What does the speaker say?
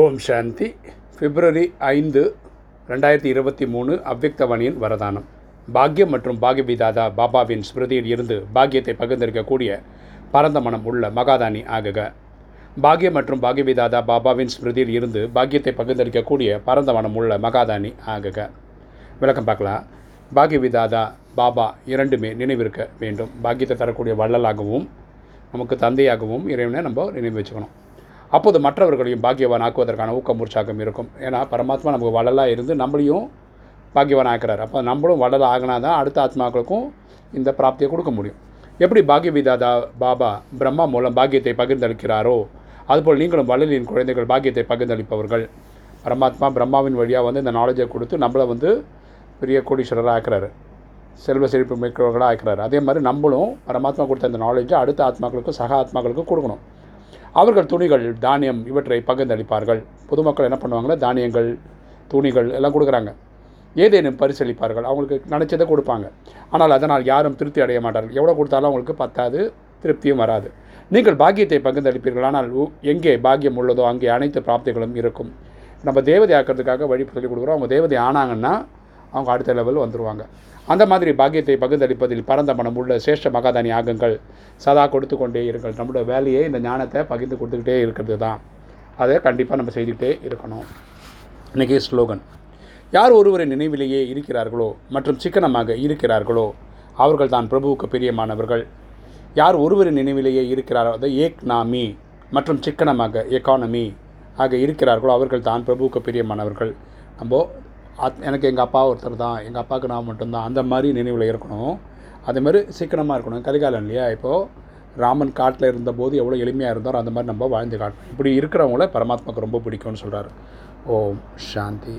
ஓம் சாந்தி. பிப்ரவரி ஐந்து ரெண்டாயிரத்தி இருபத்தி மூணு அவ்வக்தவாணியின் வரதானம். பாக்யம் மற்றும் பாக்யவிதாதா பாபாவின் ஸ்மிருதியில் இருந்து பாக்கியத்தை பகிர்ந்திருக்கக்கூடிய பரந்த மனம் உள்ள மகாதானி ஆகுக. பாக்யம் மற்றும் பாக்யவிதாதா பாபாவின் ஸ்மிருதியில் இருந்து பாக்கியத்தை பகிர்ந்தளிக்கக்கூடிய பரந்த மனம் உள்ள மகாதானி ஆகுக. விளக்கம் பார்க்கலாம். பாக்யவிதாதா பாபா இரண்டுமே நினைவிருக்க வேண்டும். பாக்கியத்தை தரக்கூடிய வள்ளலாகவும் நமக்கு தந்தையாகவும் இறைவனை நம்ம நினைவு வச்சுக்கணும். அப்போது மற்றவர்களையும் பாக்கியவான் ஆக்குவதற்கான ஊக்கம் உற்சாகம் இருக்கும். ஏன்னா பரமாத்மா நமக்கு வளலாக இருந்து நம்மளையும் பாக்கியவான் ஆக்கிறார் அப்போ நம்மளும் வள்ளலாக ஆகினா தான் அடுத்த ஆத்மாக்களுக்கும் இந்த பிராப்தியை கொடுக்க முடியும். எப்படி பாக்கியவிதாதா பாபா பிரம்மா மூலம் பாக்கியத்தை பகிர்ந்தளிக்கிறாரோ அதுபோல் நீங்களும் வள்ளலின் குழந்தைகள் பாக்கியத்தை பகிர்ந்தளிப்பவர்கள். பரமாத்மா பிரம்மாவின் வழியாக வந்து இந்த நாலேஜை கொடுத்து நம்மளை வந்து பெரிய கோடீஸ்வரராக ஆக்கிறாரு. செல்வ செழிப்பு மிக்கவர்களாக ஆக்குறாரு. அதே மாதிரி நம்மளும் பரமாத்மா கொடுத்த இந்த நாலேஜை அடுத்த ஆத்மாக்களுக்கும் சக ஆத்மாக்களுக்கும் கொடுக்கணும். அவர்கள் துணிகள் தானியம் இவற்றை பகிர்ந்தளிப்பார்கள். பொதுமக்கள் என்ன பண்ணுவாங்கன்னா தானியங்கள் துணிகள் எல்லாம் கொடுக்குறாங்க. ஏதேனும் பரிசளிப்பார்கள். அவங்களுக்கு நினச்சதை கொடுப்பாங்க. ஆனால் அதனால் யாரும் திருப்தி அடைய மாட்டார்கள். எவ்வளோ கொடுத்தாலும் அவங்களுக்கு பத்தாது திருப்தியும் வராது. நீங்கள் பாக்கியத்தை பகிர்ந்தளிப்பீர்கள். ஆனால் உ- எங்கே பாக்கியம் உள்ளதோ அங்கே அனைத்து பிராப்திகளும் இருக்கும். நம்ம தேவதை ஆக்கிறதுக்காக வழி சொல்லி கொடுக்குறோம். அவங்க தேவதை ஆனாங்கன்னா அவங்க அடுத்த லெவல் வந்துடுவாங்க அந்த மாதிரி பாக்கியத்தை பகிர்ந்தளிப்பதில் பரந்த மனம் உள்ள சிரேஷ்ட மகாதானி ஆகங்கள் சதா கொடுத்து கொண்டே இருங்கள். நம்மளோட வேலையை இந்த ஞானத்தை பகிர்ந்து கொடுத்துக்கிட்டே இருக்கிறது தான். அதை கண்டிப்பாக நம்ம செய்துக்கிட்டே இருக்கணும். இன்றைக்கி ஸ்லோகன். யார் ஒருவரின் நினைவிலேயே இருக்கிறார்களோ மற்றும் சிக்கனமாக இருக்கிறார்களோ அவர்கள் தான் பிரபுவுக்கு பிரியமானவர்கள். யார் ஒருவரின் நினைவிலேயே இருக்கிறாரோ அதை ஏக் நாமி மற்றும் சிக்கனமாக எக்கானமி ஆக இருக்கிறார்களோ அவர்கள் தான் பிரபுவுக்கு பிரியமானவர்கள். நம்ம அத் எனக்கு எங்கள் அப்பா ஒருத்தர் தான் எங்கள் அப்பாவுக்கு நான் மட்டும்தான் அந்த மாதிரி நினைவில் இருக்கணும். அதேமாதிரி சீக்கிரமாக சிக்கனமாக இருக்கணும். கலிகாலம் இல்லையா? இப்போது ராமன் காட்டில் இருந்தபோது எவ்வளோ எளிமையாக இருந்தாரோ அந்த மாதிரி நம்ம வாழ்ந்து காட்டணும். இப்படி இருக்கிறவங்கள பரமாத்மாவுக்கு ரொம்ப பிடிக்கும்னு சொல்கிறார் ஓம் சாந்தி.